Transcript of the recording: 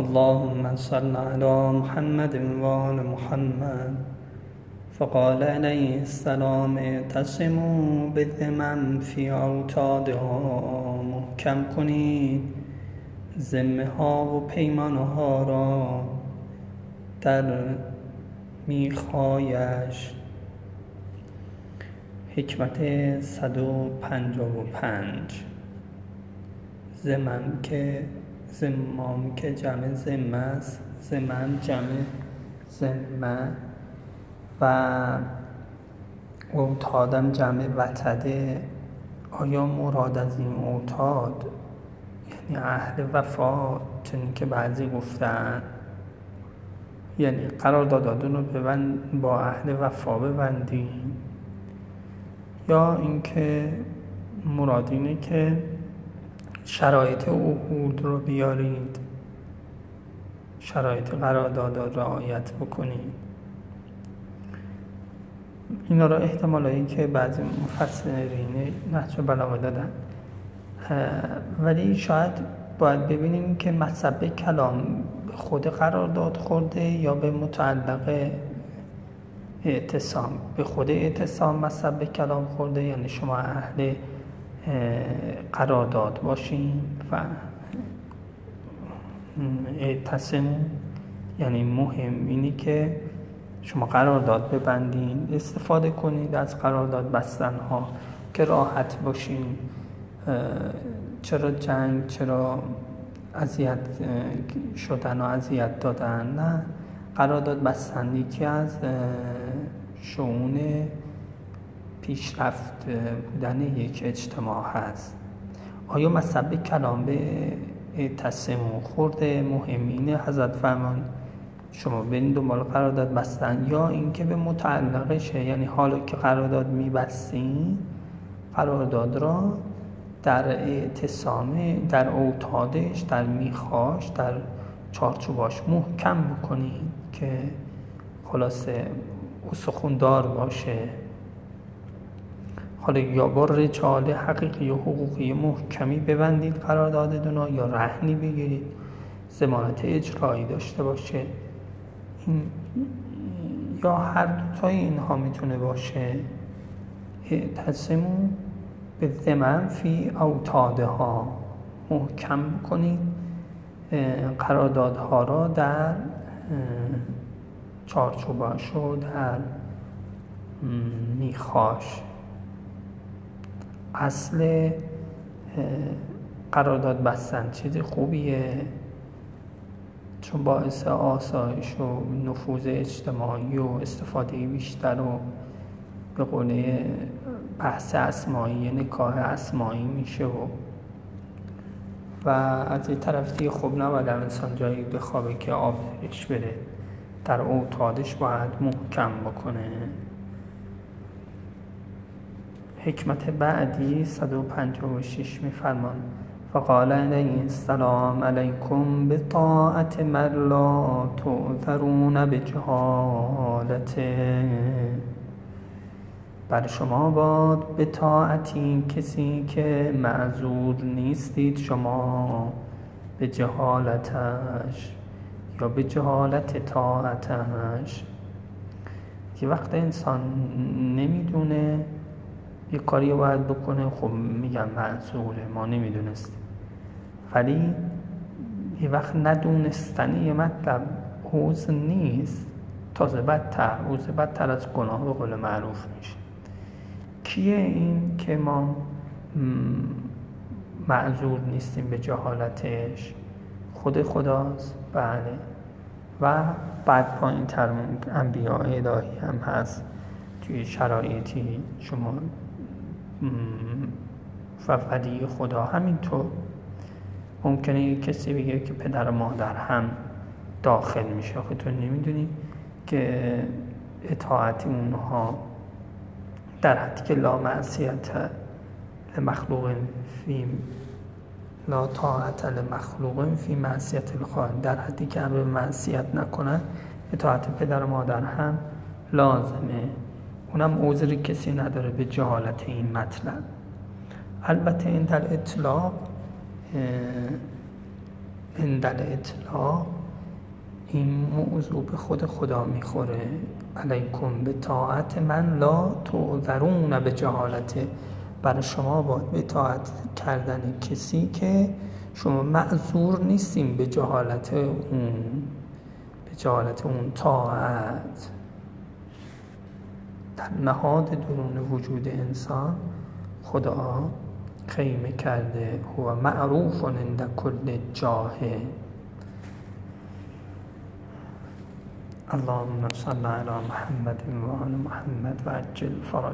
اللهم صل على محمد وآل محمد. فقال عليه السلام اعتصموا بالذمم في اوتادها محکم کنید ذمه ها و پیمانه ها را در میخایش. حکمت 155 زمم که زمام که جمع زمه است زمم جمع زمه و اوتادم جمع وتده آیا مراد از این اوتاد یعنی اهل وفا چنین که بعضی گفتن یعنی قرارداداتون رو ببند با اهل وفا ببندین یا اینکه مراد اینه که شرایط عهود رو بیارید. شرایط قرارداد رعایت بکنید. اینا را احتمالایی که بعضی مفسرین نهج بلاغه دادن. ولی شاید باید ببینیم که مذهب کلام خود قرارداد خورده یا به متعلق اعتصام به خود اعتصام مذهب کلام خورده یعنی شما اهل قرارداد باشین و اعتصم یعنی مهم اینی که شما قرارداد ببندین استفاده کنید از قرارداد بستن ها که راحت باشین. چرا جنگ چرا اذیت شدن و اذیت دادن نه. قرارداد بستن یکی از شعون پیشرفت بودن یک اجتماع هست. آیا مذهب کلام به تصمیم خورده مهمینه حضرت فرمان شما برین دنبال قرارداد بستن یا اینکه به متعلقشه یعنی حالا که قرارداد میبستین قرارداد را در اعتصام در اوتادش در میخاش در چارچوباش محکم بکنید که خلاصه سخوندار باشه. حالا یا با رجال حقیقی و حقوقی محکمی ببندید قراردادتون یا رهنی بگیرید. زمانت اجرایی داشته باشه. این یا هر دوتای اینها می‌تونه باشه. اعتصمو به زمن فی اوتاده ها محکم کنید. قراردادها را در چارچوباش و در میخاش اصل قرارداد بستن چیز خوبیه؟ چون باعث آسایش و نفوذ اجتماعی و استفاده بیشتر و به قول بحث اسمایی نکاه اسمایی میشه و و از این طرف دیگه خوب نباید انسان جایی بخوابه که آبش بره در اوتادش باید محکم بکنه. حکمت بعدی 156 میفرمان. فقال علیه السلام علیکم به طاعت من لا به جهالته بر شما باد به طاعتی کسی که معذور نیستید شما به جهالتش یا به جهالت طاعتش. که وقت انسان نمی‌دونه یه کاری باید بکنه. خب میگم معذوره ما نمی‌دونستیم. ولی یه وقت ندونستنی یه مطلب حوز نیست. تازه بدتر حوز بدتر از گناه به قول معروف میشه. کیه این که ما معذور نیستیم به جهالتش؟ خود خداست؟ بله. و بعد پایین تر انبیاء الهی هم هست. توی شرایطی شما و ولی خدا همینطور. ممکنه کسی بگه که پدر و مادر هم داخل میشه. خودتون نمی‌دونی که اطاعت اونها در حدی که لا معصیت لمخلوق فی لا طاعت لمخلوق فی معصیت الخالق در حدی که امر معصیت نکنن اطاعت پدر و مادر هم لازمه. اونم عذر کسی نداره به جهالت این مطلب. البته این در اطلاق بندل اطلاع این موضوع به خود خدا می‌خوره. علیکم به طاعت من لا تعذرون به جهالت. برای شما باید به طاعت کردن کسی که شما معذور نیستیم به جهالت اون به جهالت اون طاعت. در نهاد درون وجود انسان خدا خیمه کرده هو معروف عند کل جاهل اللهم صل على محمد و آل محمد و عجل فرج.